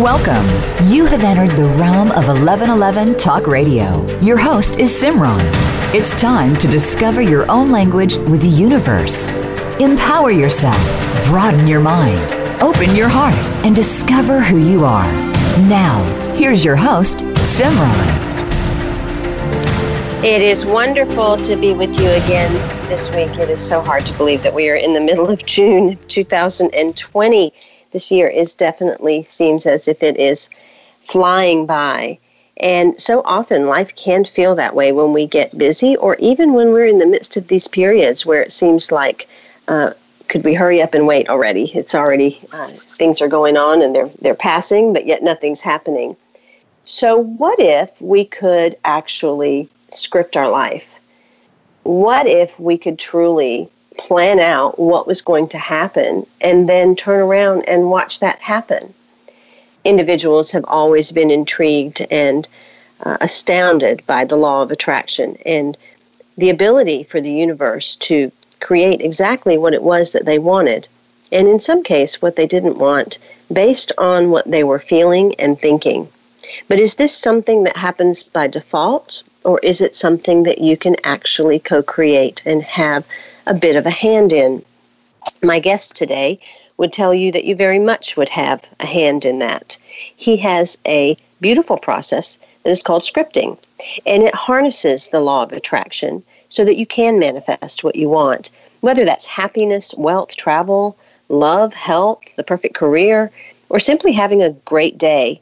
Welcome. You have entered the realm of 1111 Talk Radio. Your host is Simran. It's time to discover your own language with the universe. Empower yourself, broaden your mind, open your heart, and discover who you are. Now, here's your host, Simran. It is wonderful to be with you again this week. It is so hard to believe that we are in the middle of June 2020 this year is definitely seems as if it is flying by. And so often life can feel that way when we get busy, or even when we're in the midst of these periods where it seems like, uh, could we hurry up and wait already? It's already, uh, things are going on and they're, they're passing, but yet nothing's happening. So, what if we could actually script our life? What if we could truly plan out what was going to happen and then turn around and watch that happen. Individuals have always been intrigued and uh, astounded by the law of attraction and the ability for the universe to create exactly what it was that they wanted, and in some case, what they didn't want, based on what they were feeling and thinking. But is this something that happens by default, or is it something that you can actually co create and have a bit of a hand in. My guest today would tell you that you very much would have a hand in that. He has a beautiful process that is called scripting, and it harnesses the law of attraction so that you can manifest what you want, whether that's happiness, wealth, travel, love, health, the perfect career, or simply having a great day.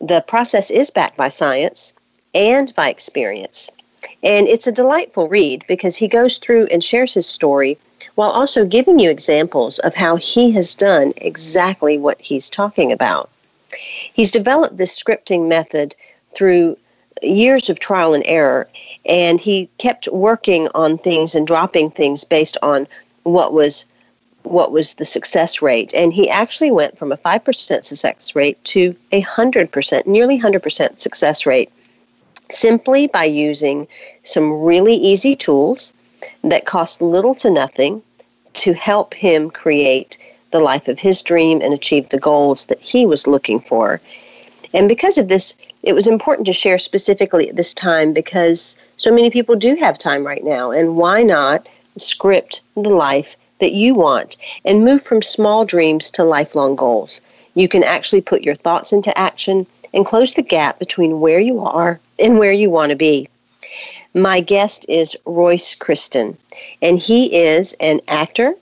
The process is backed by science and by experience. And it's a delightful read because he goes through and shares his story while also giving you examples of how he has done exactly what he's talking about. He's developed this scripting method through years of trial and error, and he kept working on things and dropping things based on what was what was the success rate. And he actually went from a 5% success rate to a 100%, nearly 100% success rate simply by using some really easy tools that cost little to nothing to help him create the life of his dream and achieve the goals that he was looking for. And because of this, it was important to share specifically at this time because so many people do have time right now. And why not script the life that you want and move from small dreams to lifelong goals? You can actually put your thoughts into action and close the gap between where you are and where you want to be. My guest is Royce Christyn, and he is an actor,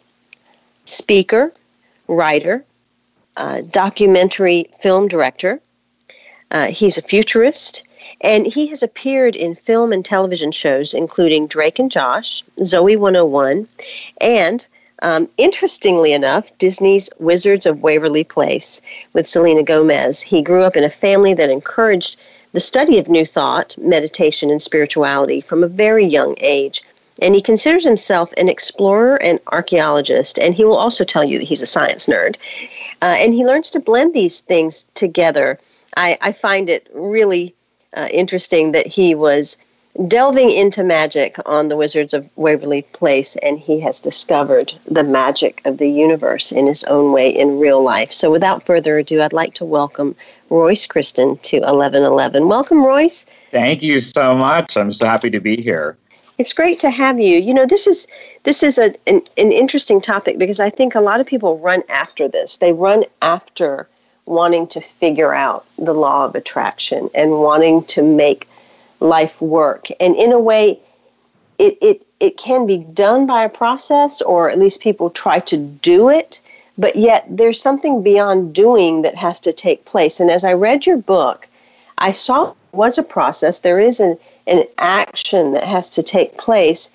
speaker, writer, uh, documentary film director. Uh, he's a futurist, and he has appeared in film and television shows including Drake and Josh, Zoey 101, and um, interestingly enough, Disney's Wizards of Waverly Place with Selena Gomez. He grew up in a family that encouraged the study of New Thought, meditation, and spirituality from a very young age. And he considers himself an explorer and archaeologist, and he will also tell you that he's a science nerd. Uh, and he learns to blend these things together. I, I find it really uh, interesting that he was delving into magic on the Wizards of Waverly Place, and he has discovered the magic of the universe in his own way in real life. So, without further ado, I'd like to welcome Royce Christyn to 1111. Welcome, Royce. Thank you so much. I'm so happy to be here. It's great to have you. You know, this is this is a, an, an interesting topic because I think a lot of people run after this. They run after wanting to figure out the law of attraction and wanting to make life work. And in a way, it, it, it can be done by a process, or at least people try to do it but yet there's something beyond doing that has to take place. And as I read your book, I saw it was a process. There is an, an action that has to take place,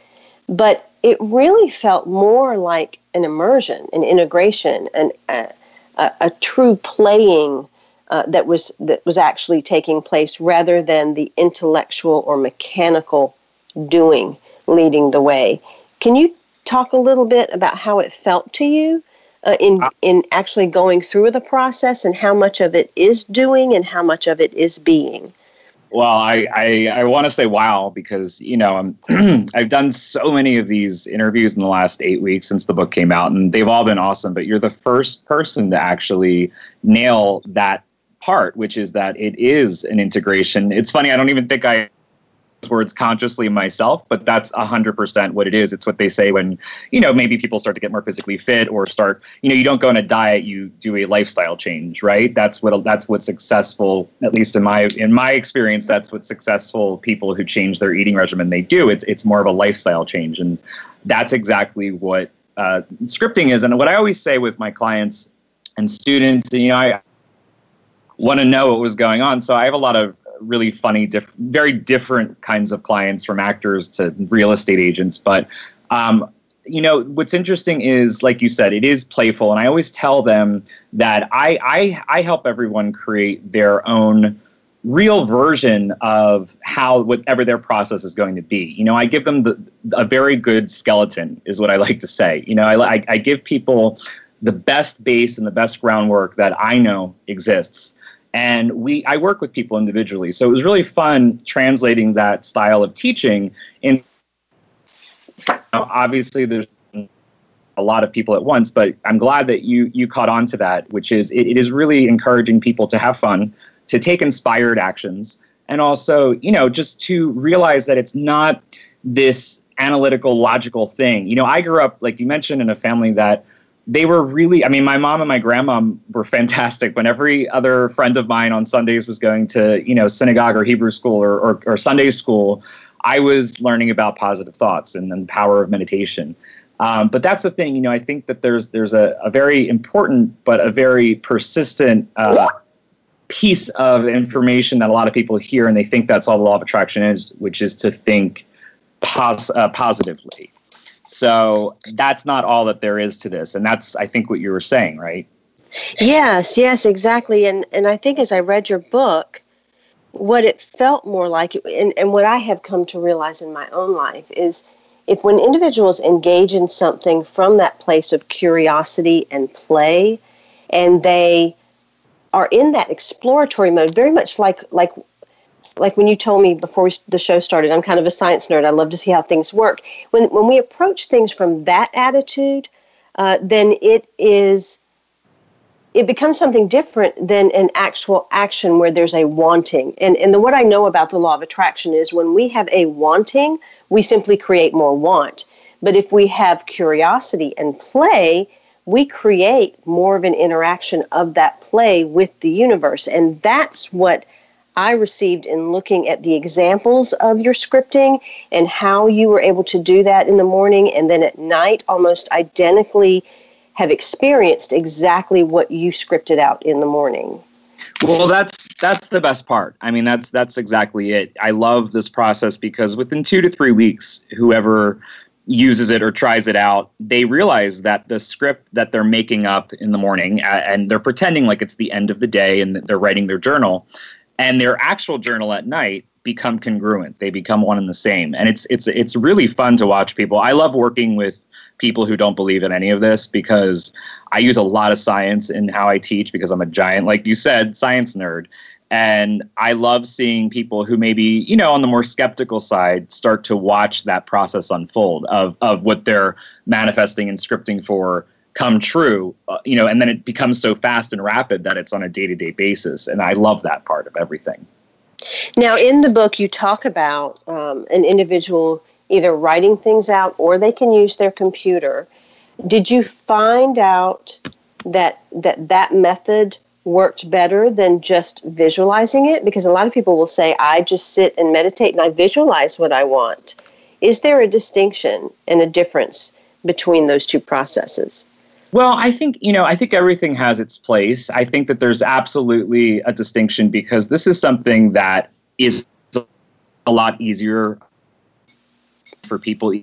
but it really felt more like an immersion, an integration, an, a, a, a true playing uh, that was that was actually taking place, rather than the intellectual or mechanical doing leading the way. Can you talk a little bit about how it felt to you? uh, in uh, in actually going through the process and how much of it is doing and how much of it is being well i i, I want to say wow because you know i've done so many of these interviews in the last eight weeks since the book came out and they've all been awesome but you're the first person to actually nail that part, which is that it is an integration. It's funny, I don't even think I words consciously myself, but that's 100% what it is. It's what they say when, you know, maybe people start to get more physically fit or start, you know, you don't go on a diet, you do a lifestyle change, right? That's what that's what successful, at least in my in my experience, that's what successful people who change their eating regimen they do. It's it's more of a lifestyle change and that's exactly what uh, scripting is. And what I always say with my clients and students, you know, I want to know what was going on. So I have a lot of really funny, diff- very different kinds of clients from actors to real estate agents. But, um, you know, what's interesting is, like you said, it is playful. And I always tell them that I, I, I help everyone create their own real version of how whatever their process is going to be. You know, I give them the, a very good skeleton, is what I like to say. You know, I, I, I give people the best base and the best groundwork that I know exists and we i work with people individually. So it was really fun translating that style of teaching in obviously there's a lot of people at once but i'm glad that you you caught on to that which is it, it is really encouraging people to have fun to take inspired actions and also you know just to realize that it's not this analytical logical thing. You know i grew up like you mentioned in a family that they were really i mean my mom and my grandma were fantastic. When every other friend of mine on sundays was going to you know synagogue or hebrew school or, or, or sunday school i was learning about positive thoughts and the power of meditation. Um, but that's the thing you know i think that there's there's a, a very important but a very persistent uh, piece of information that a lot of people hear and they think that's all the law of attraction is which is to think pos- uh, positively so that's not all that there is to this. And that's, I think, what you were saying, right? Yes, yes, exactly. And, and I think as I read your book, what it felt more like, and, and what I have come to realize in my own life, is if when individuals engage in something from that place of curiosity and play, and they are in that exploratory mode, very much like like like when you told me before we, the show started, I'm kind of a science nerd. I love to see how things work. When when we approach things from that attitude, uh, then it is it becomes something different than an actual action where there's a wanting. And and the, what I know about the law of attraction is when we have a wanting, we simply create more want. But if we have curiosity and play, we create more of an interaction of that play with the universe. And that's what I received in looking at the examples of your scripting and how you were able to do that in the morning and then at night almost identically have experienced exactly what you scripted out in the morning. Well, that's that's the best part. I mean, that's that's exactly it. I love this process because within 2 to 3 weeks whoever uses it or tries it out, they realize that the script that they're making up in the morning uh, and they're pretending like it's the end of the day and they're writing their journal and their actual journal at night become congruent. They become one and the same, and it's it's it's really fun to watch people. I love working with people who don't believe in any of this because I use a lot of science in how I teach because I'm a giant, like you said, science nerd. And I love seeing people who maybe, you know, on the more skeptical side start to watch that process unfold of, of what they're manifesting and scripting for come true, uh, you know, and then it becomes so fast and rapid that it's on a day to day basis. And I love that part of everything. Now, in the book, you talk about um, an individual either writing things out or they can use their computer. Did you find out that that that method worked better than just visualizing it? Because a lot of people will say, "I just sit and meditate and I visualize what I want." Is there a distinction and a difference between those two processes? Well, I think, you know, I think everything has its place. I think that there's absolutely a distinction because this is something that is a lot easier for people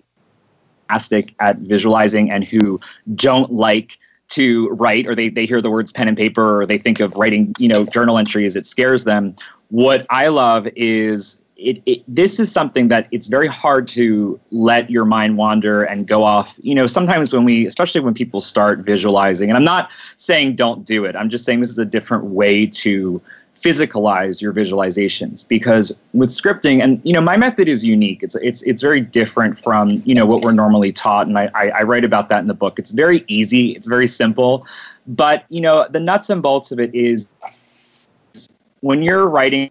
at visualizing and who don't like to write or they, they hear the words pen and paper or they think of writing you know journal entries it scares them what i love is it, it, this is something that it's very hard to let your mind wander and go off. You know, sometimes when we, especially when people start visualizing, and I'm not saying don't do it, I'm just saying this is a different way to physicalize your visualizations. Because with scripting and you know my method is unique. It's it's it's very different from you know what we're normally taught. And I, I, I write about that in the book. It's very easy. It's very simple. But you know the nuts and bolts of it is when you're writing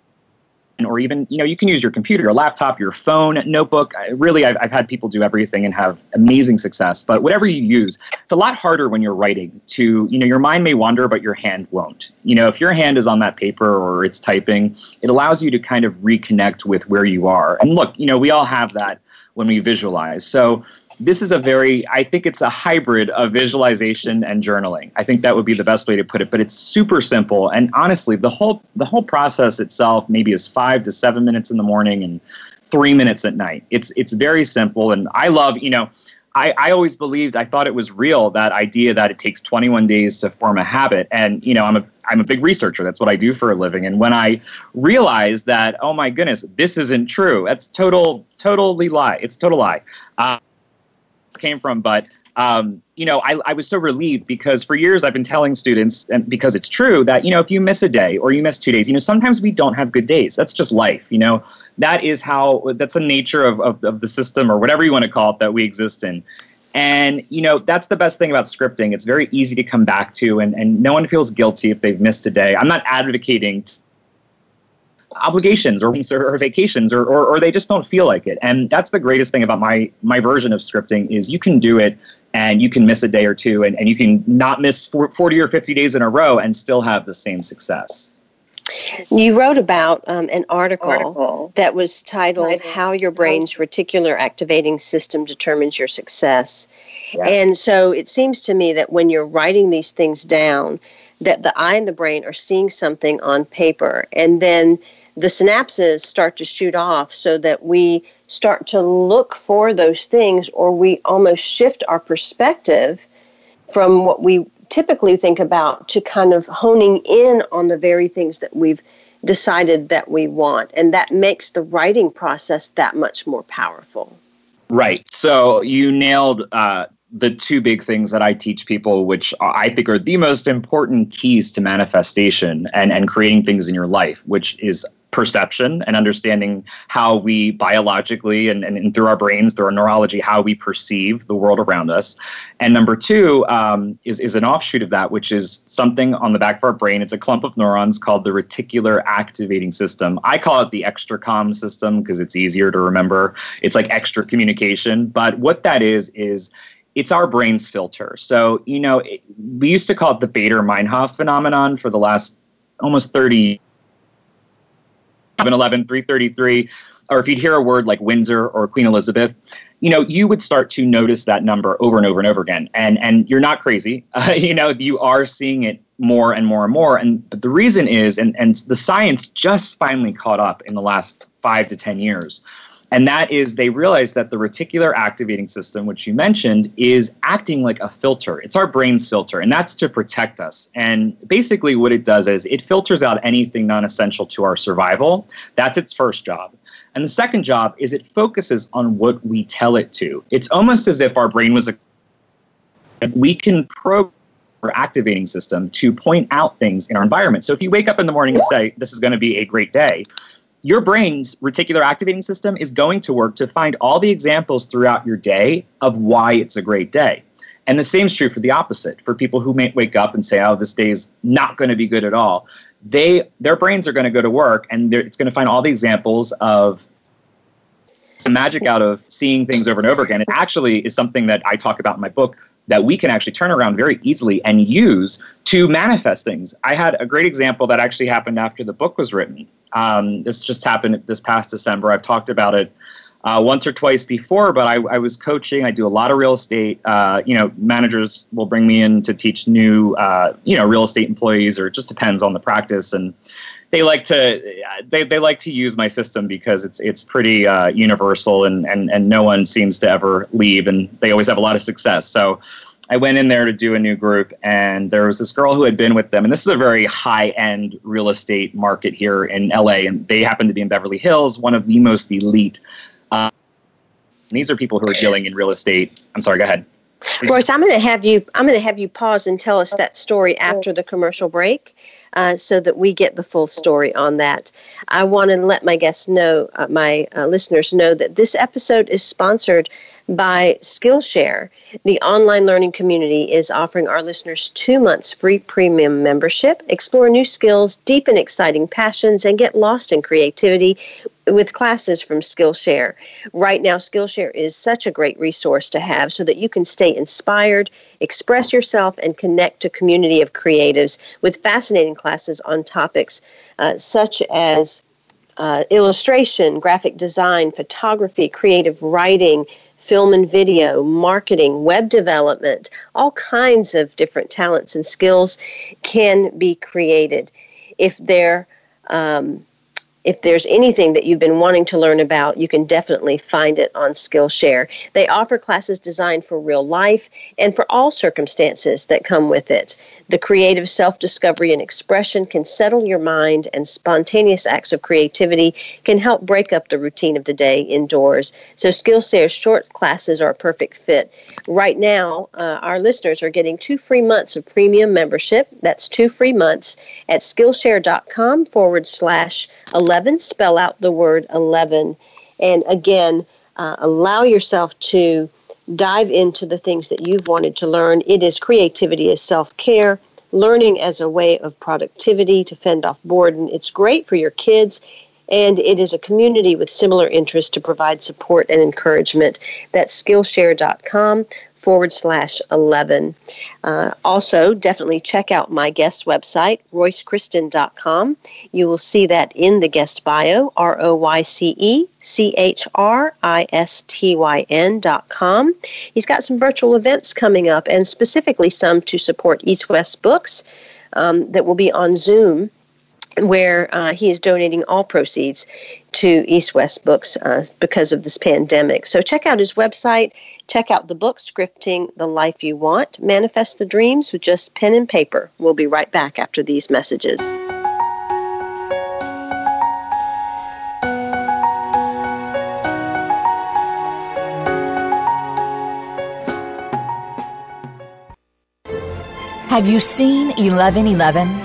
or even you know you can use your computer your laptop your phone notebook. Really I've, I've had people do everything and have amazing success but whatever you use it's a lot harder when you're writing to you know your mind may wander but your hand won't. You know if your hand is on that paper or it's typing it allows you to kind of reconnect with where you are. And look you know we all have that when we visualize. So this is a very i think it's a hybrid of visualization and journaling. I think that would be the best way to put it but it's super simple. And honestly the whole the whole process itself maybe is five to seven minutes in the morning and three minutes at night. It's it's very simple. And i love you know I, I always believed I thought it was real that idea that it takes 21 days to form a habit. And you know I'm a I'm a big researcher. That's what I do for a living. And when I realized that oh my goodness this isn't true that's total totally lie. It's total lie. Uh, came from, but um, you know, I, I was so relieved because for years I've been telling students, and because it's true, that, you know, if you miss a day or you miss two days, you know, sometimes we don't have good days. That's just life, you know, that is how, that's the nature of, of, of the system or whatever you want to call it that we exist in. And, you know, that's the best thing about scripting. It's very easy to come back to, and, and no one feels guilty if they've missed a day. I'm not advocating obligations or, or vacations or, or, or they just don't feel like it and that's the greatest thing about my my version of scripting is you can do it and you can miss a day or two and, and you can not miss 40 or 50 days in a row and still have the same success you wrote about um, an article, article, that was titled How Your Brain's Reticular Activating System Determines Your Success. Yeah. And so it seems to me that when you're writing these things down, that the eye and the brain are seeing something on paper. And then the synapses start to shoot off so that we start to look for those things or we almost shift our perspective from what we typically think about to kind of honing in on the very things that we've decided that we want. And that makes the writing process that much more powerful. Right. So you nailed uh, the two big things that I teach people, which I think are the most important keys to manifestation and, and creating things in your life, which is perception and understanding how we biologically and, and, and, through our brains, through our neurology, how we perceive the world around us. And number two um, is, is an offshoot of that, which is something on the back of our brain. It's a clump of neurons called the reticular activating system. I call it the extra extracom system because it's easier to remember. It's like extra communication. But what that is, is it's our brain's filter. So, you know, it, we used to call it the Baader Meinhof phenomenon for the last almost 30 11, 333, or if you'd hear a word like Windsor or Queen Elizabeth, you know, you would start to notice that number over and over and over again. And and you're not crazy. Uh, you know, you are seeing it more and more and more. And but the reason is, and and the science just finally caught up in the last five to ten years. And that is, they realize that the reticular activating system, which you mentioned, is acting like a filter. It's our brain's filter, and that's to protect us. And basically, what it does is it filters out anything non essential to our survival. That's its first job. And the second job is it focuses on what we tell it to. It's almost as if our brain was a. We can program our activating system to point out things in our environment. So if you wake up in the morning and say, This is going to be a great day, your brain's reticular activating system is going to work to find all the examples throughout your day of why it's a great day. And the same is true for the opposite. For people who may wake up and say, "Oh, this day is not going to be good at all," they their brains are going to go to work and it's going to find all the examples of some magic out of seeing things over and over again. It actually is something that I talk about in my book that we can actually turn around very easily and use to manifest things. I had a great example that actually happened after the book was written. Um, this just happened this past December. I've talked about it uh, once or twice before, but I, I, was coaching. I do a lot of real estate. Uh, you know, managers will bring me in to teach new, uh, you know, real estate employees, or it just depends on the practice. And they like to they, they like to use my system because it's it's pretty uh, universal and, and and no one seems to ever leave, and they always have a lot of success. So I went in there to do a new group, and there was this girl who had been with them. And this is a very high end real estate market here in LA, and they happen to be in Beverly Hills, one of the most elite. Uh, these are people who are dealing in real estate. I'm sorry, go ahead. Royce, I'm going to have you. I'm going to have you pause and tell us that story after the commercial break, uh, so that we get the full story on that. I want to let my guests know, uh, my uh, listeners know, that this episode is sponsored by Skillshare. The online learning community is offering our listeners two months free premium membership. Explore new skills, deepen exciting passions, and get lost in creativity with classes from Skillshare. Right now, Skillshare is such a great resource to have so that you can stay inspired, express yourself, and connect to community of creatives with fascinating classes on topics uh, such as uh, illustration, graphic design, photography, creative writing, film and video, marketing, web development, all kinds of different talents and skills can be created if they're um, if there's anything that you've been wanting to learn about, you can definitely find it on Skillshare. They offer classes designed for real life and for all circumstances that come with it. The creative self discovery and expression can settle your mind, and spontaneous acts of creativity can help break up the routine of the day indoors. So, Skillshare's short classes are a perfect fit. Right now, uh, our listeners are getting two free months of premium membership. That's two free months at Skillshare.com forward slash 11. Spell out the word 11. And again, uh, allow yourself to dive into the things that you've wanted to learn. It is creativity as self care, learning as a way of productivity to fend off boredom. It's great for your kids and it is a community with similar interests to provide support and encouragement. That's Skillshare.com forward slash 11. Uh, also, definitely check out my guest website, roycechristyn.com. You will see that in the guest bio, R O Y C E C H R I S T Y N.com. He's got some virtual events coming up, and specifically some to support East West Books um, that will be on Zoom where uh, he is donating all proceeds to East West Books uh, because of this pandemic. So check out his website. Check out the book, Scripting the Life You Want Manifest the Dreams with Just Pen and Paper. We'll be right back after these messages. Have you seen 1111?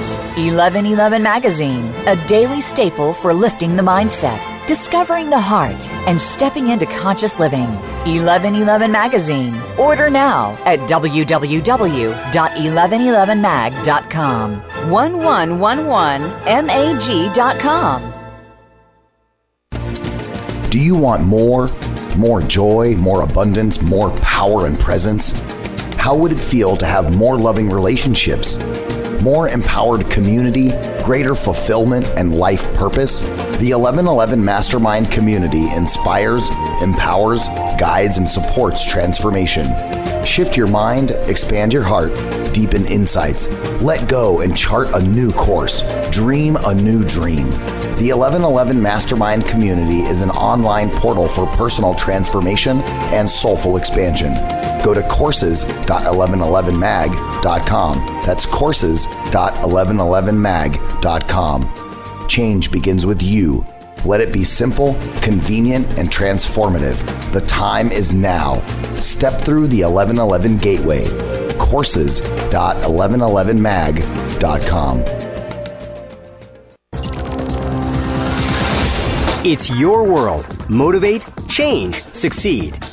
1111 Magazine, a daily staple for lifting the mindset, discovering the heart, and stepping into conscious living. 1111 Magazine. Order now at www.1111mag.com. 1111mag.com. Do you want more? More joy, more abundance, more power and presence? How would it feel to have more loving relationships? More empowered community, greater fulfillment, and life purpose? The 1111 Mastermind community inspires, empowers, guides, and supports transformation. Shift your mind, expand your heart, deepen insights, let go and chart a new course, dream a new dream. The 1111 Mastermind community is an online portal for personal transformation and soulful expansion. Go to courses.1111mag.com. That's courses.1111mag.com. Change begins with you. Let it be simple, convenient, and transformative. The time is now. Step through the 1111 gateway. Courses.1111mag.com. It's your world. Motivate, change, succeed.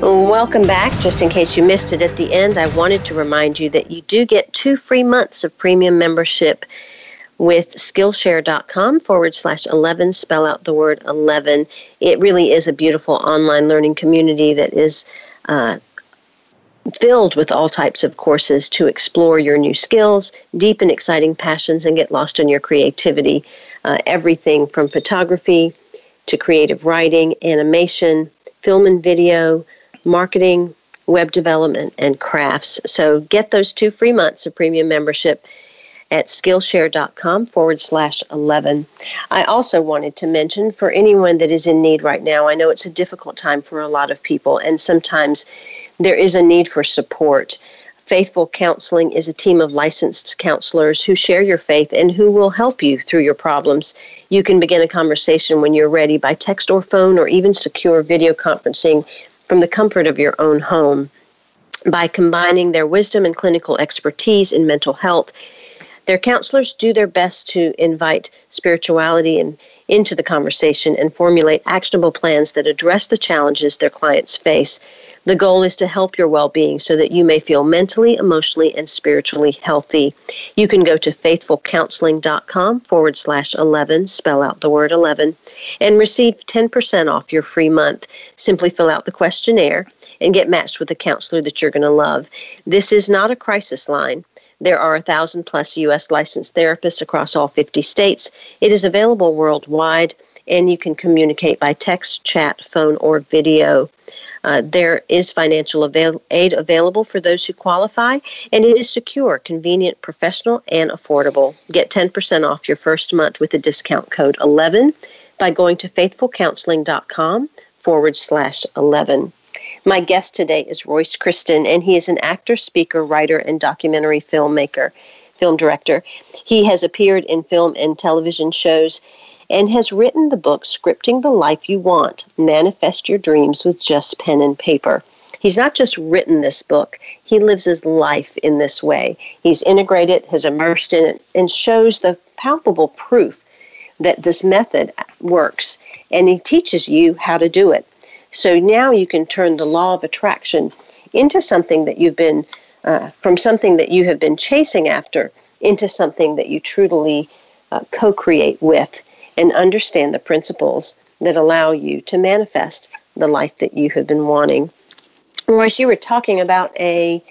Welcome back. Just in case you missed it at the end, I wanted to remind you that you do get two free months of premium membership with Skillshare.com forward slash 11. Spell out the word 11. It really is a beautiful online learning community that is uh, filled with all types of courses to explore your new skills, deepen exciting passions, and get lost in your creativity. Uh, everything from photography to creative writing, animation, film and video, marketing, web development, and crafts. So get those two free months of premium membership at skillshare.com forward slash 11. I also wanted to mention for anyone that is in need right now, I know it's a difficult time for a lot of people, and sometimes there is a need for support. Faithful Counseling is a team of licensed counselors who share your faith and who will help you through your problems. You can begin a conversation when you're ready by text or phone or even secure video conferencing from the comfort of your own home. By combining their wisdom and clinical expertise in mental health, their counselors do their best to invite spirituality into the conversation and formulate actionable plans that address the challenges their clients face. The goal is to help your well being so that you may feel mentally, emotionally, and spiritually healthy. You can go to faithfulcounseling.com forward slash 11, spell out the word 11, and receive 10% off your free month. Simply fill out the questionnaire and get matched with a counselor that you're going to love. This is not a crisis line. There are a thousand plus U.S. licensed therapists across all 50 states. It is available worldwide, and you can communicate by text, chat, phone, or video. Uh, there is financial avail- aid available for those who qualify, and it is secure, convenient, professional, and affordable. Get 10% off your first month with the discount code 11 by going to faithfulcounseling.com forward slash 11. My guest today is Royce Christyn, and he is an actor, speaker, writer, and documentary filmmaker, film director. He has appeared in film and television shows and has written the book Scripting the Life You Want Manifest Your Dreams with Just Pen and Paper. He's not just written this book, he lives his life in this way. He's integrated, has immersed in it, and shows the palpable proof that this method works. And he teaches you how to do it. So now you can turn the law of attraction into something that you've been, uh, from something that you have been chasing after, into something that you truly uh, co create with and understand the principles that allow you to manifest the life that you have been wanting. Royce, you were talking about a,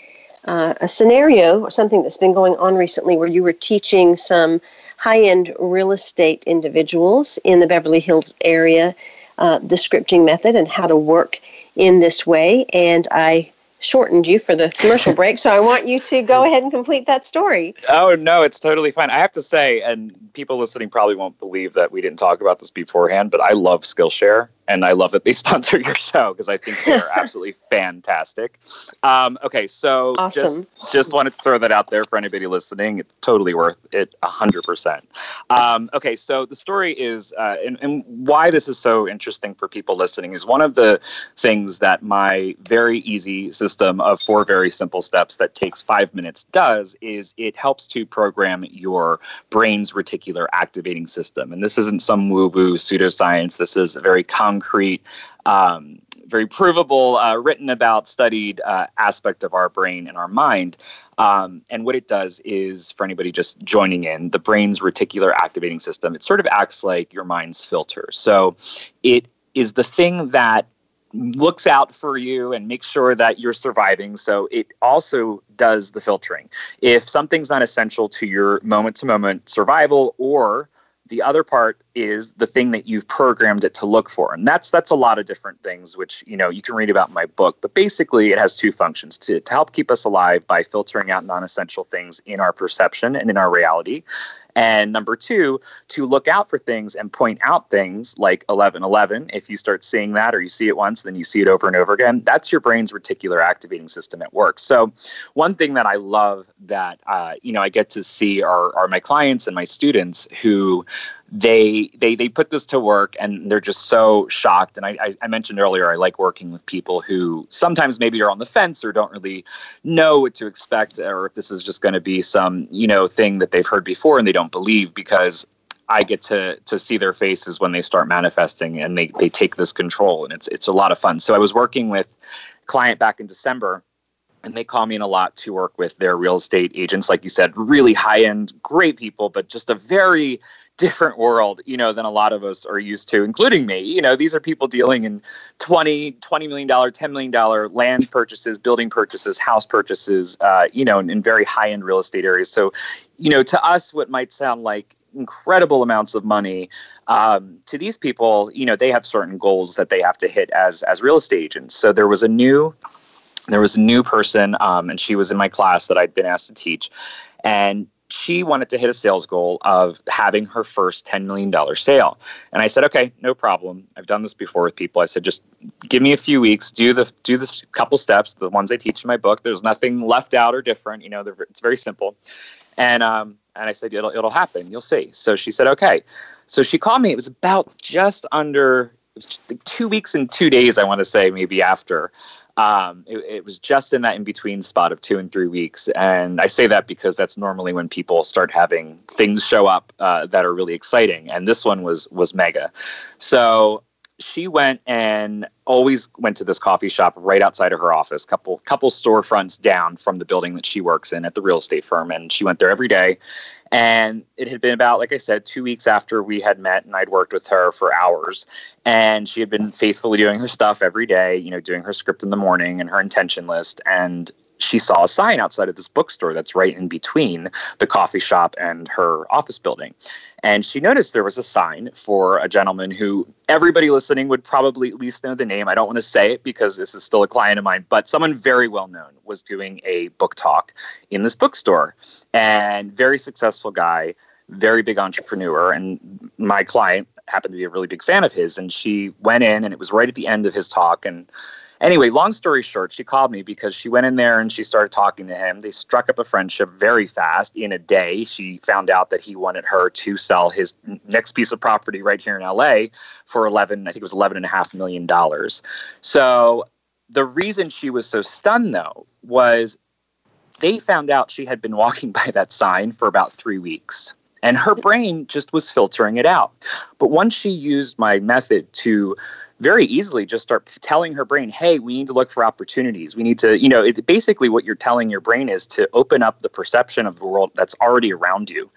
uh, a scenario or something that's been going on recently where you were teaching some high end real estate individuals in the Beverly Hills area uh, the scripting method and how to work in this way. And I shortened you for the commercial break, so I want you to go ahead and complete that story. Oh, no, it's totally fine. I have to say, and people listening probably won't believe that we didn't talk about this beforehand, but I love Skillshare and I love that they sponsor your show because I think they're absolutely fantastic. Um, okay, so awesome. just just wanted to throw that out there for anybody listening. It's totally worth it, hundred um, percent. Okay, so the story is, uh, and, and why this is so interesting for people listening is one of the things that my very easy system of four very simple steps that takes five minutes does is it helps to program your brain's reticular activating system, and this isn't some woo woo pseudoscience. This is a very concrete concrete, um, very provable, uh, written about, studied uh, aspect of our brain and our mind. Um, and what it does is, for anybody just joining in, the brain's reticular activating system, it sort of acts like your mind's filter. So it is the thing that looks out for you and makes sure that you're surviving. So it also does the filtering. If something's not essential to your moment to moment survival or the other part is the thing that you've programmed it to look for. And that's that's a lot of different things which you know you can read about in my book but basically it has two functions to, to help keep us alive by filtering out non-essential things in our perception and in our reality and number two, to look out for things and point out things like 1111. If you start seeing that or you see it once, then you see it over and over again, that's your brain's reticular activating system at work. So, one thing that I love that, uh, you know, I get to see are, are my clients and my students who they they they put this to work and they're just so shocked and I, I, I mentioned earlier i like working with people who sometimes maybe are on the fence or don't really know what to expect or if this is just going to be some you know thing that they've heard before and they don't believe because I get to to see their faces when they start manifesting and they they take this control and it's it's a lot of fun. So I was working with client back in December and they call me in a lot to work with their real estate agents like you said really high end great people but just a very different world you know than a lot of us are used to including me. You know these are people dealing in 20 20 million dollar 10 million dollar land purchases building purchases house purchases uh, you know in, in very high end real estate areas. So you know to us what might sound like incredible amounts of money um, to these people you know they have certain goals that they have to hit as as real estate agents. So there was a new there was a new person um, and she was in my class that i'd been asked to teach. And she wanted to hit a sales goal of having her first $10 million sale. And I said, okay, no problem. I've done this before with people. I said, just give me a few weeks, do the, do this couple steps, the ones I teach in my book. There's nothing left out or different. You know, it's very simple. And, um, and I said, it'll, it'll happen. You'll see. So she said, okay. So she called me. It was about just under two weeks and two days, I want to say, maybe after um, it, it, was just in that in between spot of two and three weeks. And I say that because that's normally when people start having things show up uh, that are really exciting. And this one was was mega. So she went and always went to this coffee shop right outside of her office, couple couple storefronts down from the building that she works in at the real estate firm. And she went there every day. And it had been about, like I said, two weeks after we had met, and I'd worked with her for hours. And she had been faithfully doing her stuff every day, you know, doing her script in the morning and her intention list. And she saw a sign outside of this bookstore that's right in between the coffee shop and her office building. And she noticed there was a sign for a gentleman who everybody listening would probably at least know the name. I don't want to say it because this is still a client of mine, but someone very well known was doing a book talk in this bookstore. And very successful guy, very big entrepreneur. And my client happened to be a really big fan of his. And she went in, and it was right at the end of his talk. And Anyway, long story short, she called me because she went in there and she started talking to him. They struck up a friendship very fast. In a day, she found out that he wanted her to sell his next piece of property right here in LA for 11, I think it was 11 and a half million dollars. So the reason she was so stunned though was they found out she had been walking by that sign for about three weeks and her brain just was filtering it out. But once she used my method to very easily just start telling her brain, hey, we need to look for opportunities. We need to, you know, it, basically what you're telling your brain is to open up the perception of the world that's already around you.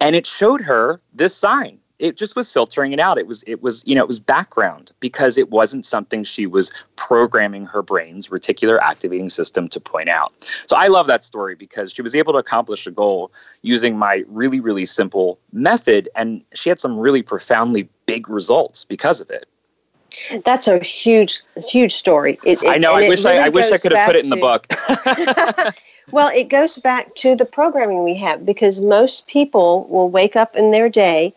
And it showed her this sign. It just was filtering it out. It was, it was, you know, it was background because it wasn't something she was programming her brain's reticular activating system to point out. So I love that story because she was able to accomplish a goal using my really, really simple method. And she had some really profoundly big results because of it. That's a huge, huge story. It, it, I know. I wish really I, I wish I could have put it in to, the book. well, it goes back to the programming we have because most people will wake up in their day,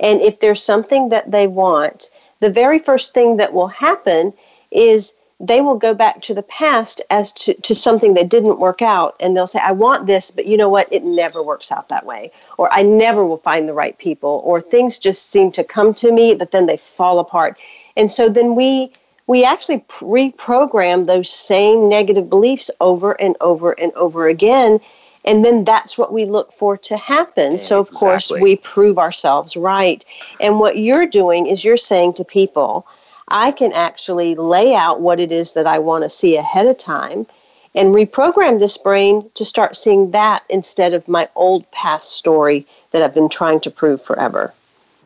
and if there's something that they want, the very first thing that will happen is they will go back to the past as to, to something that didn't work out and they'll say i want this but you know what it never works out that way or i never will find the right people or things just seem to come to me but then they fall apart and so then we we actually reprogram those same negative beliefs over and over and over again. And then that's what we look for to happen. So, of course, we prove ourselves right. And what you're doing is you're saying to people, I can actually lay out what it is that I want to see ahead of time and reprogram this brain to start seeing that instead of my old past story that I've been trying to prove forever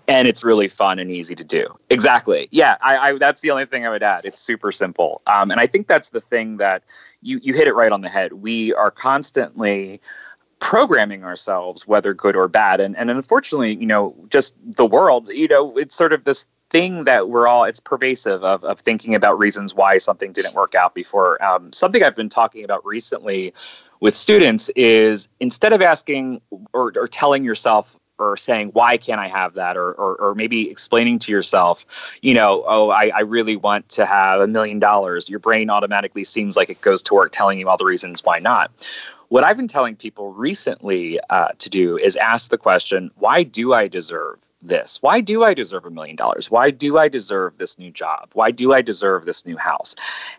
and it's really fun and easy to do. Exactly. Yeah, I, I, that's the only thing I would add. It's super simple, um, and I think that's the thing that you you hit it right on the head. We are constantly programming ourselves, whether good or bad, and and unfortunately, you know, just the world. You know, it's sort of this thing that we're all it's pervasive of, of thinking about reasons why something didn't work out before um, something i've been talking about recently with students is instead of asking or, or telling yourself or saying why can't i have that? or, or, or maybe explaining to yourself you know oh I, I really want to have a million dollars. Your brain automatically seems like it goes to work telling you all the reasons why not. What i've been telling people recently uh, to do is ask the question why do i deserve this? Why do I deserve a million dollars? Why do I deserve this new job? Why do I deserve this new house?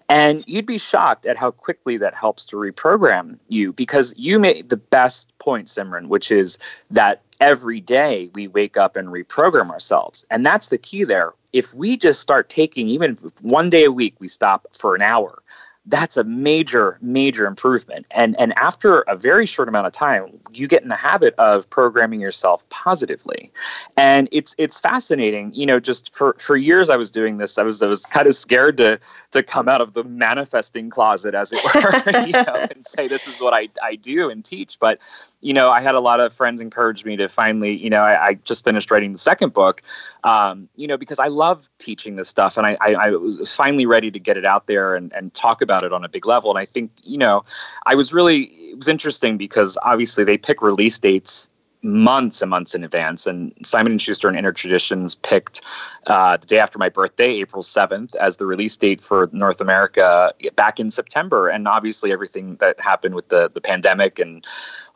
And you'd be shocked at how quickly that helps to reprogram you because you made the best point, Simran, which is that every day we wake up and reprogram ourselves. And that's the key there. If we just start taking, even one day a week, we stop for an hour that's a major major improvement. And and after a very short amount of time you get in the habit of programming yourself positively. And it's it's fascinating you know just for for years i was doing this i was i was kind of scared to to come out of the manifesting closet as it were you know and say this is what i i do and teach. But you know, I had a lot of friends encourage me to finally, you know, I, I just finished writing the second book, um, you know, because I love teaching this stuff and I, I, I, was finally ready to get it out there and, and talk about it on a big level. And I think, you know, I was really, it was interesting because obviously they pick release dates months and months in advance. And Simon and Schuster and Inner Traditions picked uh, the day after my birthday, April 7th, as the release date for North America back in September. And obviously everything that happened with the, the pandemic and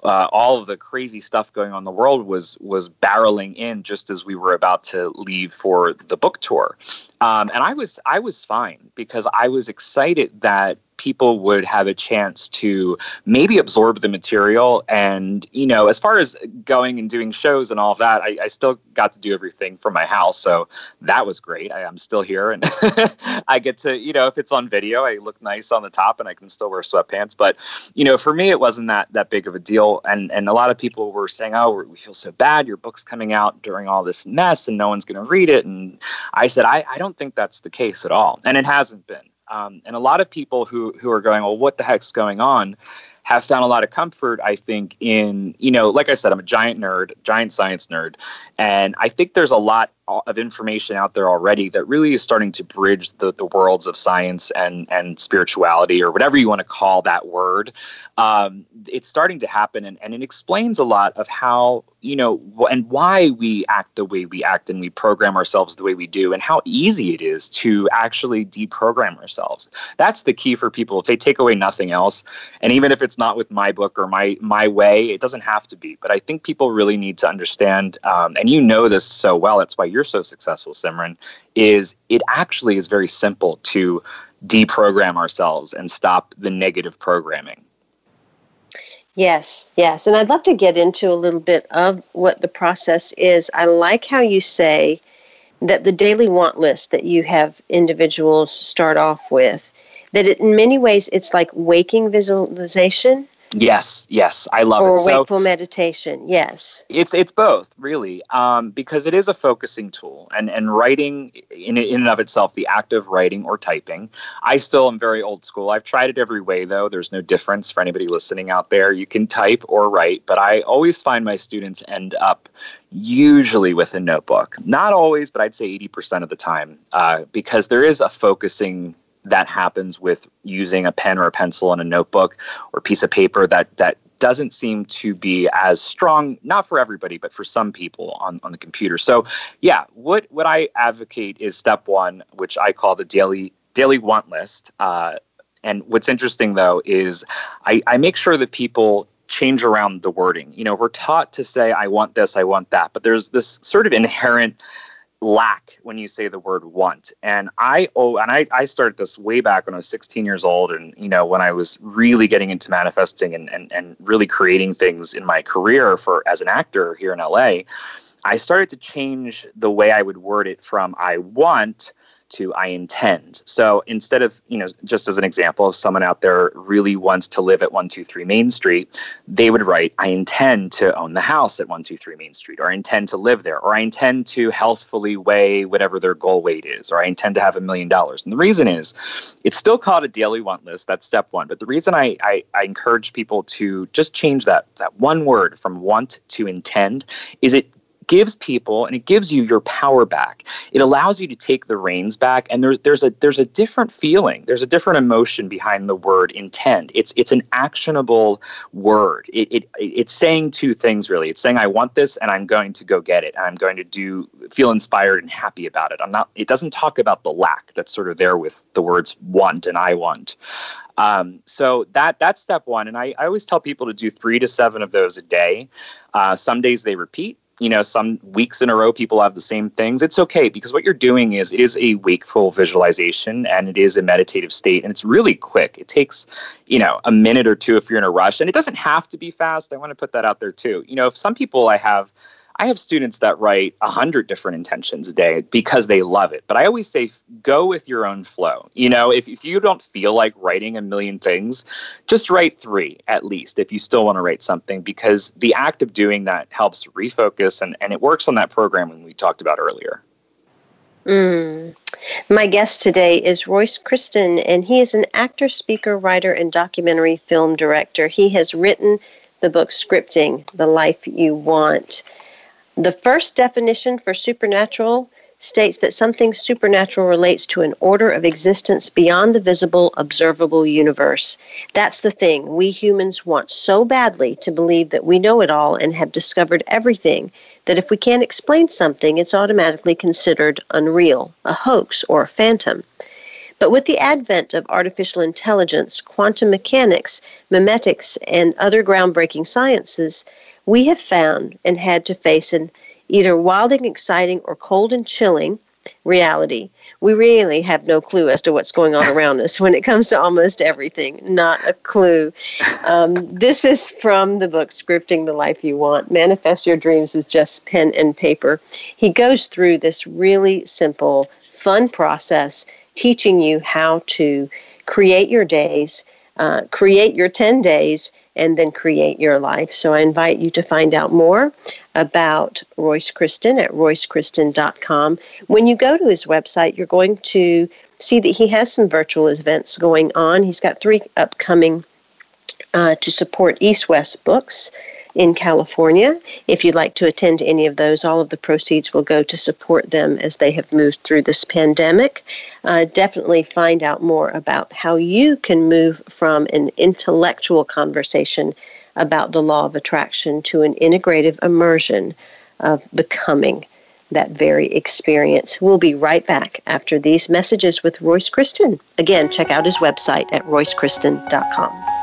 uh, all of the crazy stuff going on in the world was was barreling in just as we were about to leave for the book tour, um, and I was I was fine because I was excited that people would have a chance to maybe absorb the material. And, you know, as far as going and doing shows and all of that, I, I still got to do everything from my house. So that was great. I, am still here and I get to, you know, if it's on video, I look nice on the top and I can still wear sweatpants. But, you know, for me, it wasn't that, that big of a deal. And, and a lot of people were saying, oh, we feel so bad. Your book's coming out during all this mess and no one's going to read it. And I said, I, I don't think that's the case at all. And it hasn't been. Um, and a lot of people who who are going, well, what the heck's going on? have found a lot of comfort, I think, in, you know, like I said, I'm a giant nerd, giant science nerd. And I think there's a lot of information out there already that really is starting to bridge the, the worlds of science and, and spirituality or whatever you want to call that word. Um, it's starting to happen and, and it explains a lot of how, you know, and why we act the way we act and we program ourselves the way we do and how easy it is to actually deprogram ourselves. That's the key for people. If they take away nothing else, and even if it's not with my book or my, my way, it doesn't have to be. But I think people really need to understand, um, and you know this so well, that's why you're so successful, Simran, is it actually is very simple to deprogram ourselves and stop the negative programming. Yes, yes. And I'd love to get into a little bit of what the process is. I like how you say that the daily want list that you have individuals start off with, that it, in many ways it's like waking visualization Yes, yes, I love or it. Or wakeful so meditation. Yes, it's it's both really, um, because it is a focusing tool, and and writing in in and of itself, the act of writing or typing. I still am very old school. I've tried it every way though. There's no difference for anybody listening out there. You can type or write, but I always find my students end up usually with a notebook. Not always, but I'd say 80% of the time, uh, because there is a focusing that happens with using a pen or a pencil and a notebook or piece of paper that that doesn't seem to be as strong not for everybody but for some people on, on the computer. So yeah what what i advocate is step one which i call the daily daily want list. Uh, and what's interesting though is I, I make sure that people change around the wording. You know we're taught to say i want this i want that but there's this sort of inherent lack when you say the word want. And I oh and I, I started this way back when I was 16 years old and you know when I was really getting into manifesting and, and, and really creating things in my career for as an actor here in LA, I started to change the way I would word it from I want to I intend. So instead of, you know, just as an example, if someone out there really wants to live at 123 Main Street, they would write, I intend to own the house at 123 Main Street, or I intend to live there, or I intend to healthfully weigh whatever their goal weight is, or I intend to have a million dollars. And the reason is it's still called a daily want list. That's step one. But the reason I, I, I encourage people to just change that, that one word from want to intend is it gives people and it gives you your power back. It allows you to take the reins back and there's there's a there's a different feeling. There's a different emotion behind the word intend. It's it's an actionable word. It, it it's saying two things really. It's saying I want this and I'm going to go get it. I'm going to do feel inspired and happy about it. I'm not it doesn't talk about the lack that's sort of there with the words want and I want. Um, so that that's step one. And I, I always tell people to do three to seven of those a day. Uh, some days they repeat, you know some weeks in a row people have the same things. It's okay because what you're doing is it is a wakeful visualization and it is a meditative state and it's really quick. It takes you know a minute or two if you're in a rush and it doesn't have to be fast. I want to put that out there too. You know if some people i have I have students that write a hundred different intentions a day because they love it. But I always say, go with your own flow. You know, if, if you don't feel like writing a million things, just write three at least if you still want to write something, because the act of doing that helps refocus and, and it works on that programming we talked about earlier. Mm. My guest today is Royce Christyn, and he is an actor, speaker, writer, and documentary film director. He has written the book Scripting The Life You Want. The first definition for supernatural states that something supernatural relates to an order of existence beyond the visible, observable universe. That's the thing. We humans want so badly to believe that we know it all and have discovered everything that if we can't explain something, it's automatically considered unreal, a hoax, or a phantom. But with the advent of artificial intelligence, quantum mechanics, memetics, and other groundbreaking sciences, we have found and had to face an either wild and exciting or cold and chilling reality. We really have no clue as to what's going on around us when it comes to almost everything. Not a clue. Um, this is from the book Scripting the Life You Want Manifest Your Dreams with Just Pen and Paper. He goes through this really simple, fun process teaching you how to create your days, uh, create your 10 days and then create your life. So I invite you to find out more about Royce Christyn at roycechristyn.com. When you go to his website, you're going to see that he has some virtual events going on. He's got three upcoming uh, to support East West Books in California. If you'd like to attend any of those, all of the proceeds will go to support them as they have moved through this pandemic. Uh, definitely find out more about how you can move from an intellectual conversation about the law of attraction to an integrative immersion of becoming that very experience. We'll be right back after these messages with Royce Christyn. Again, check out his website at roycechristyn.com.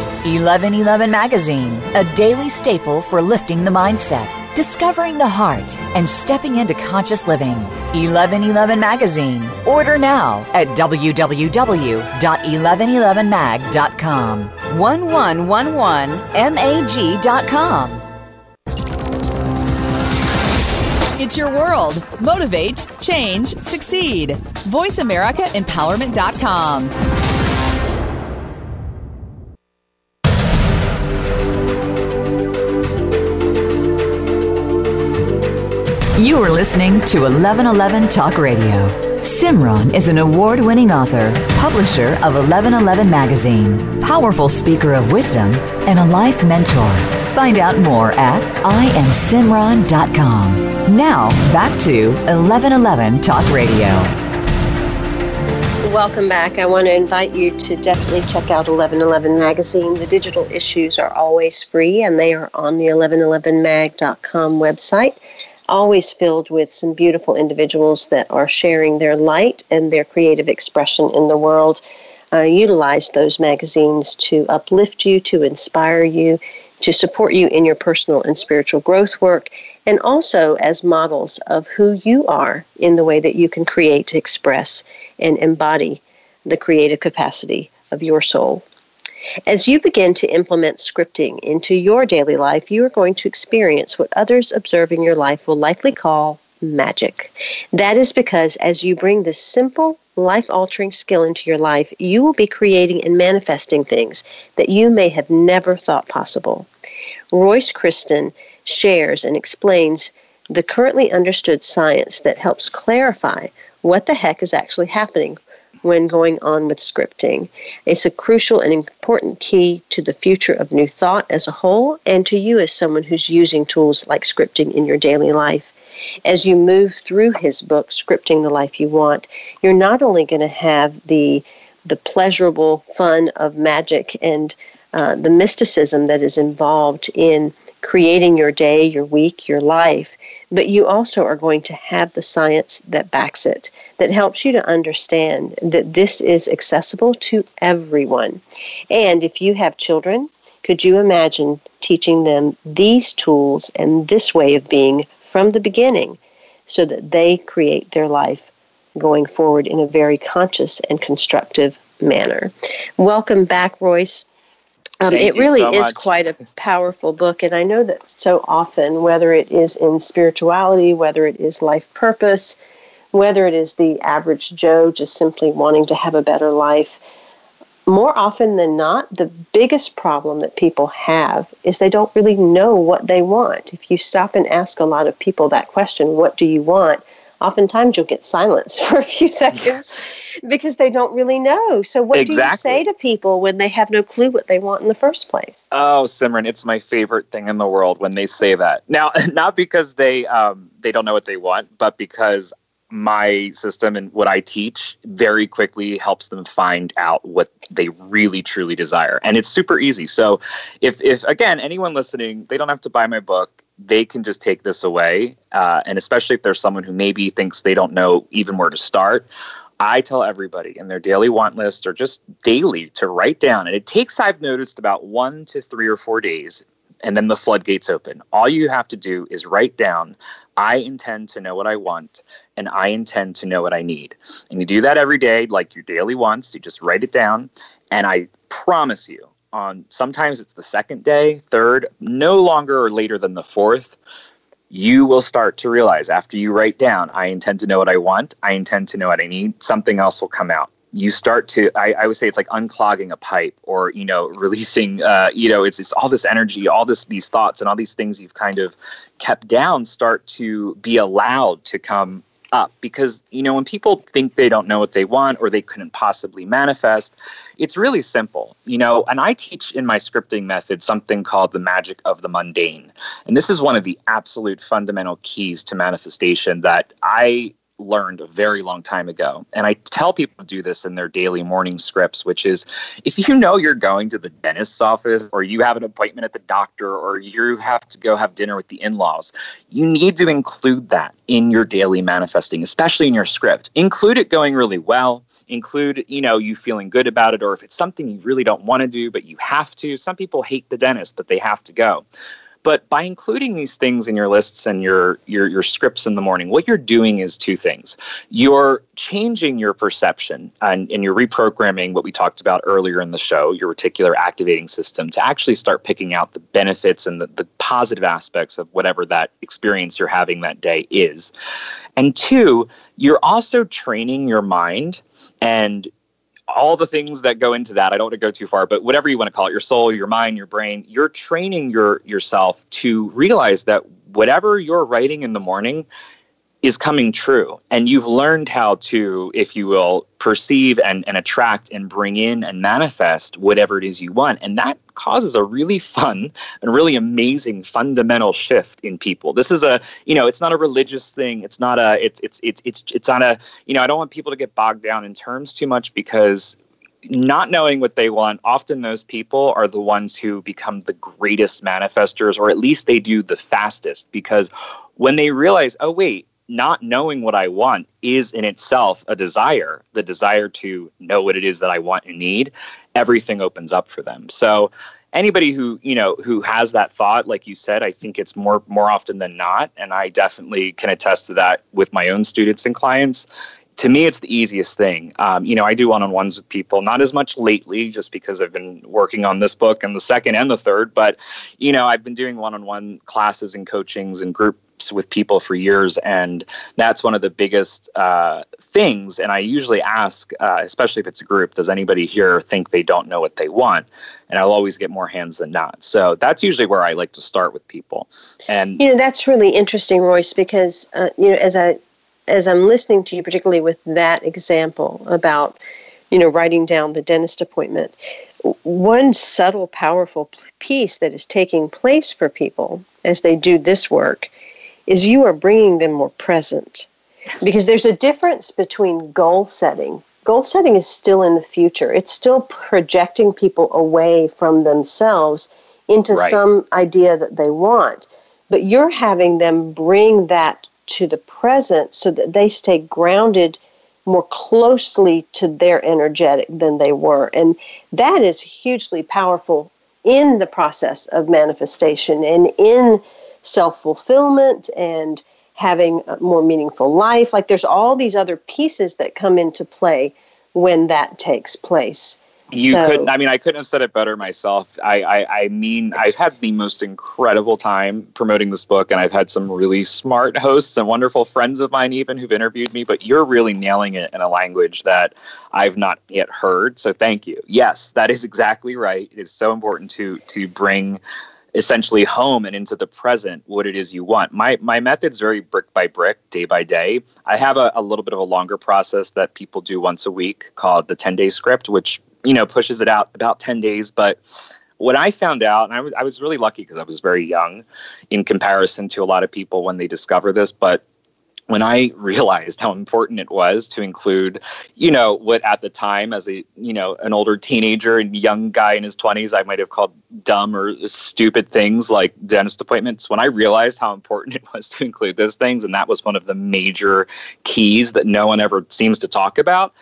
1111 Magazine, a daily staple for lifting the mindset, discovering the heart, and stepping into conscious living. 1111 Magazine. Order now at www.1111mag.com. 1111mag.com. It's your world. Motivate, change, succeed. VoiceAmericaEmpowerment.com. You are listening to 1111 Talk Radio. Simran is an award winning author, publisher of 1111 Magazine, powerful speaker of wisdom, and a life mentor. Find out more at IamSimran.com. Now, back to 1111 Talk Radio. Welcome back. I want to invite you to definitely check out 1111 Magazine. The digital issues are always free and they are on the 1111mag.com website always filled with some beautiful individuals that are sharing their light and their creative expression in the world. Uh, utilize those magazines to uplift you, to inspire you, to support you in your personal and spiritual growth work, and also as models of who you are in the way that you can create, express, and embody the creative capacity of your soul. As you begin to implement scripting into your daily life, you are going to experience what others observing your life will likely call magic. That is because as you bring this simple, life altering skill into your life, you will be creating and manifesting things that you may have never thought possible. Royce Christyn shares and explains the currently understood science that helps clarify what the heck is actually happening when going on with scripting. It's a crucial and important key to the future of New Thought as a whole and to you as someone who's using tools like scripting in your daily life. As you move through his book, Scripting the Life You Want, you're not only going to have the the pleasurable fun of magic and uh, the mysticism that is involved in creating your day, your week, your life, but you also are going to have the science that backs it, that helps you to understand that this is accessible to everyone. And if you have children, could you imagine teaching them these tools and this way of being from the beginning so that they create their life going forward in a very conscious and constructive manner? Welcome back, Royce. Um, it really so is much. quite a powerful book, and I know that so often, whether it is in spirituality, whether it is life purpose, whether it is the average Joe just simply wanting to have a better life, more often than not, the biggest problem that people have is they don't really know what they want. If you stop and ask a lot of people that question, what do you want? Oftentimes you'll get silence for a few seconds because they don't really know. So, what Exactly. do you say to people when they have no clue what they want in the first place? Oh, Simran, it's my favorite thing in the world when they say that. Now, not because they um, they don't know what they want, but because my system and what I teach very quickly helps them find out what they really truly desire, and it's super easy. So, if if again anyone listening, they don't have to buy my book. They can just take this away, uh, and especially if there's someone who maybe thinks they don't know even where to start. I tell everybody in their daily want list or just daily to write down, and it takes, I've noticed, about one to three or four days, and then the floodgates open. All you have to do is write down, I intend to know what I want, and I intend to know what I need. And you do that every day, like your daily wants, you just write it down, and I promise you, on sometimes it's the second day, third, no longer or later than the fourth, you will start to realize after you write down, I intend to know what I want, I intend to know what I need, something else will come out. You start to, I, I would say it's like unclogging a pipe or, you know, releasing, uh, you know, it's, it's all this energy, all this, these thoughts and all these things you've kind of kept down start to be allowed to come up because you know when people think they don't know what they want or they couldn't possibly manifest it's really simple. You know and i teach in my scripting method something called the magic of the mundane. And this is one of the absolute fundamental keys to manifestation that i learned a very long time ago. And I tell people to do this in their daily morning scripts, which is if you know you're going to the dentist's office or you have an appointment at the doctor or you have to go have dinner with the in laws, you need to include that in your daily manifesting, especially in your script. Include it going really well. Include, you know, you feeling good about it, or if it's something you really don't want to do, but you have to. Some people hate the dentist, but they have to go. But by including these things in your lists and your, your your scripts in the morning, what you're doing is two things. You're changing your perception and, and you're reprogramming what we talked about earlier in the show, your reticular activating system, to actually start picking out the benefits and the, the positive aspects of whatever that experience you're having that day is. And two, you're also training your mind and all the things that go into that i don't want to go too far but whatever you want to call it your soul your mind your brain you're training your yourself to realize that whatever you're writing in the morning is coming true. And you've learned how to if you will perceive and, and attract and bring in and manifest whatever it is you want. And that causes a really fun and really amazing fundamental shift in people. This is a you know it's not a religious thing. It's not a it's it's it's it's it's on a you know i don't want people to get bogged down in terms too much because not knowing what they want, often those people are the ones who become the greatest manifestors, or at least they do the fastest. Because when they realize, oh, wait, not knowing what I want is in itself a desire, the desire to know what it is that I want and need, everything opens up for them. So anybody who, you know, who has that thought, like you said, I think it's more more often than not. And I definitely can attest to that with my own students and clients. To me, it's the easiest thing. Um, you know, I do one-on-ones with people, not as much lately, just because I've been working on this book and the second and the third. But you know, I've been doing one-on-one classes and coachings and group with people for years, and that's one of the biggest uh, things. And I usually ask, uh, especially if it's a group, does anybody here think they don't know what they want? And I'll always get more hands than not. So that's usually where I like to start with people. And you know, that's really interesting, Royce, because uh, you know, as I as I'm listening to you, particularly with that example about you know writing down the dentist appointment one subtle, powerful piece that is taking place for people as they do this work is you are bringing them more present. Because there's a difference between goal setting. Goal setting is still in the future, it's still projecting people away from themselves into right. some idea that they want. But you're having them bring that to the present so that they stay grounded more closely to their energetic than they were. And that is hugely powerful in the process of manifestation and in self fulfillment and having a more meaningful life. Like there's all these other pieces that come into play when that takes place. You so, could I mean, I couldn't have said it better myself. I, I, I mean, I've had the most incredible time promoting this book, and I've had some really smart hosts and wonderful friends of mine, even who've interviewed me. But you're really nailing it in a language that I've not yet heard. So thank you. Yes, that is exactly right. It is so important to to bring essentially home and into the present what it is you want. My my method's very brick by brick, day by day. I have a, a little bit of a longer process that people do once a week called the 10 day script, which you know pushes it out about 10 days. But what I found out, and I was, I was really lucky because I was very young in comparison to a lot of people when they discover this, but when I realized how important it was to include, you know, what at the time as a, you know, an older teenager and young guy in his 20s, I might have called dumb or stupid things like dentist appointments. When I realized how important it was to include those things, and that was one of the major keys that no one ever seems to talk about,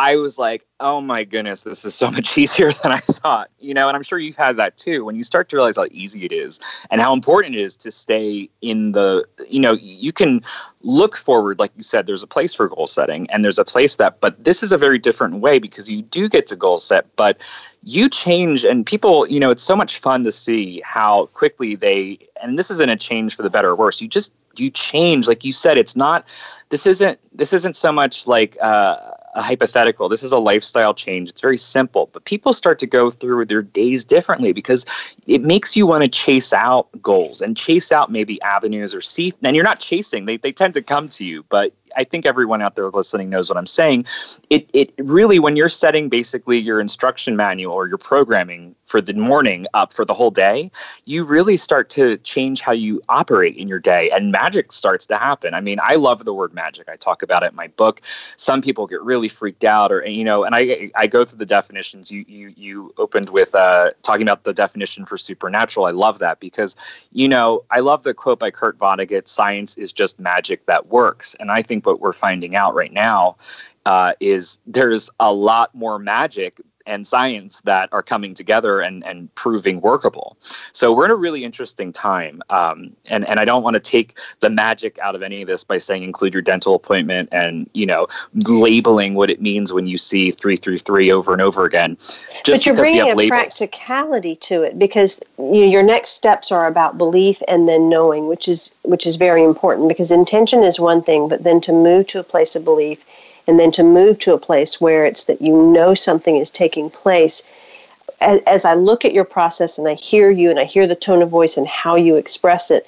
I was like, oh my goodness, this is so much easier than I thought. You know, and I'm sure you've had that too. When you start to realize how easy it is and how important it is to stay in the, you know, you can look forward, like you said, there's a place for goal setting and there's a place that, but this is a very different way because you do get to goal set, but you change and people, you know, it's so much fun to see how quickly they, and this isn't a change for the better or worse. You just, you change. Like you said, it's not, this isn't, this isn't so much like, uh, a hypothetical. This is a lifestyle change. It's very simple, but people start to go through their days differently because it makes you want to chase out goals and chase out maybe avenues or see. And you're not chasing; they they tend to come to you. But I think everyone out there listening knows what I'm saying. It it really when you're setting basically your instruction manual or your programming for the morning up for the whole day, you really start to change how you operate in your day and magic starts to happen. I mean, I love the word magic. I talk about it in my book. Some people get really freaked out or you know, and I I go through the definitions. You you you opened with uh, talking about the definition for supernatural. I love that because you know, I love the quote by Kurt Vonnegut, science is just magic that works. And I think think what we're finding out right now uh, is there's a lot more magic and science that are coming together and, and proving workable. So we're in a really interesting time. Um, and, and I don't want to take the magic out of any of this by saying include your dental appointment and, you know, labeling what it means when you see three through three over and over again. Just but you're bringing a practicality to it because you know, your next steps are about belief and then knowing, which is which is very important because intention is one thing, but then to move to a place of belief and then to move to a place where it's that you know something is taking place as, as, I look at your process and I hear you and I hear the tone of voice and how you express it,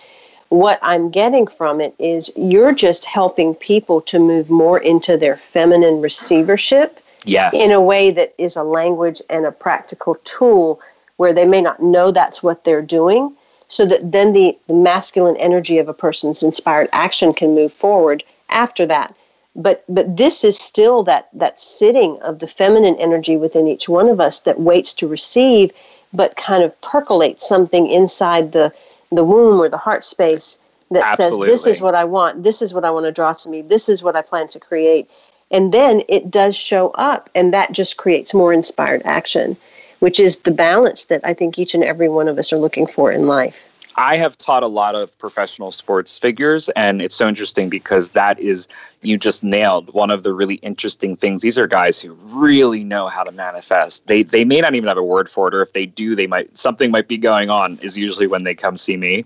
what I'm getting from it is you're just helping people to move more into their feminine receivership yes. in a way that is a language and a practical tool where they may not know that's what they're doing, so that then the, the masculine energy of a person's inspired action can move forward after that. But but this is still that that sitting of the feminine energy within each one of us that waits to receive, but kind of percolates something inside the the womb or the heart space that Absolutely. says, This is what I want, this is what I want to draw to me, this is what I plan to create. And then it does show up, and that just creates more inspired action, which is the balance that I think each and every one of us are looking for in life. I have taught a lot of professional sports figures, and it's so interesting because that is, you just nailed one of the really interesting things. These are guys who really know how to manifest. They, they may not even have a word for it, or if they do, they might something might be going on. Is usually when they come see me.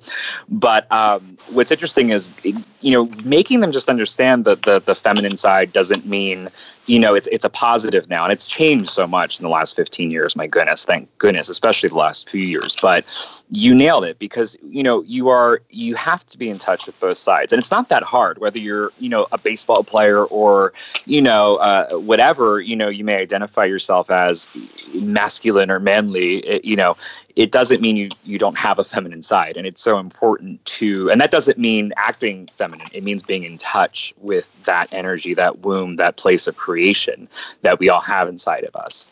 But um, what's interesting is, you know, making them just understand that the the feminine side doesn't mean you know it's it's a positive now and it's changed so much in the last 15 years my goodness thank goodness especially the last few years but you nailed it because you know you are you have to be in touch with both sides. And it's not that hard whether you're you know a baseball player or you know uh, whatever you know you may identify yourself as masculine or manly it, you know it doesn't mean you you don't have a feminine side. And it's so important to and that doesn't mean acting feminine. It means being in touch with that energy that womb that place of creation that we all have inside of us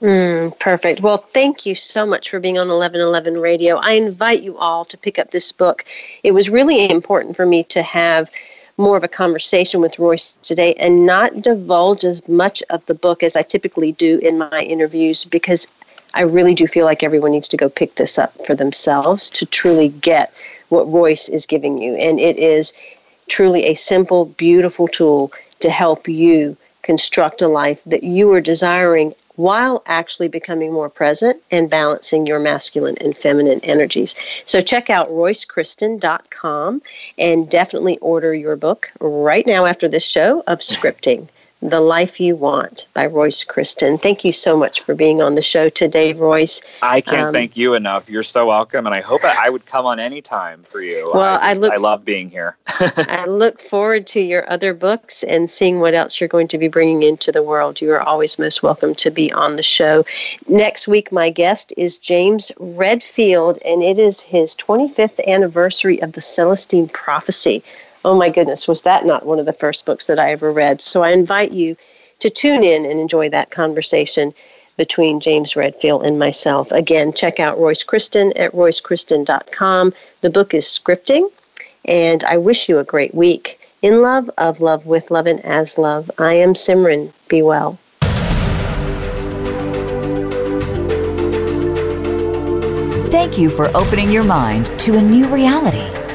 Mm, perfect. Well, thank you so much for being on 1111 Radio. I invite you all to pick up this book. It was really important for me to have more of a conversation with Royce today and not divulge as much of the book as I typically do in my interviews because I really do feel like everyone needs to go pick this up for themselves to truly get what Royce is giving you. And it is truly a simple, beautiful tool to help you construct a life that you are desiring while actually becoming more present and balancing your masculine and feminine energies. So check out roycechristyn.com and definitely order your book right now after this show of scripting. The Life You Want by Royce Christyn. Thank you so much for being on the show today, Royce. I can't Um, thank you enough. You're so welcome, and I hope I, I would come on any time for you. Well, I, I look- I love being here. I look forward to your other books and seeing what else you're going to be bringing into the world. You are always most welcome to be on the show. Next week, my guest is James Redfield, and it is his 25th anniversary of the Celestine Prophecy. Oh my goodness, was that not one of the first books that I ever read? So I invite you to tune in and enjoy that conversation between James Redfield and myself. Again, check out Royce Christyn at roycechristyn.com. The book is Scripting, and I wish you a great week. In love, of love, with love, and as love. I am Simran. Be well. Thank you for opening your mind to a new reality,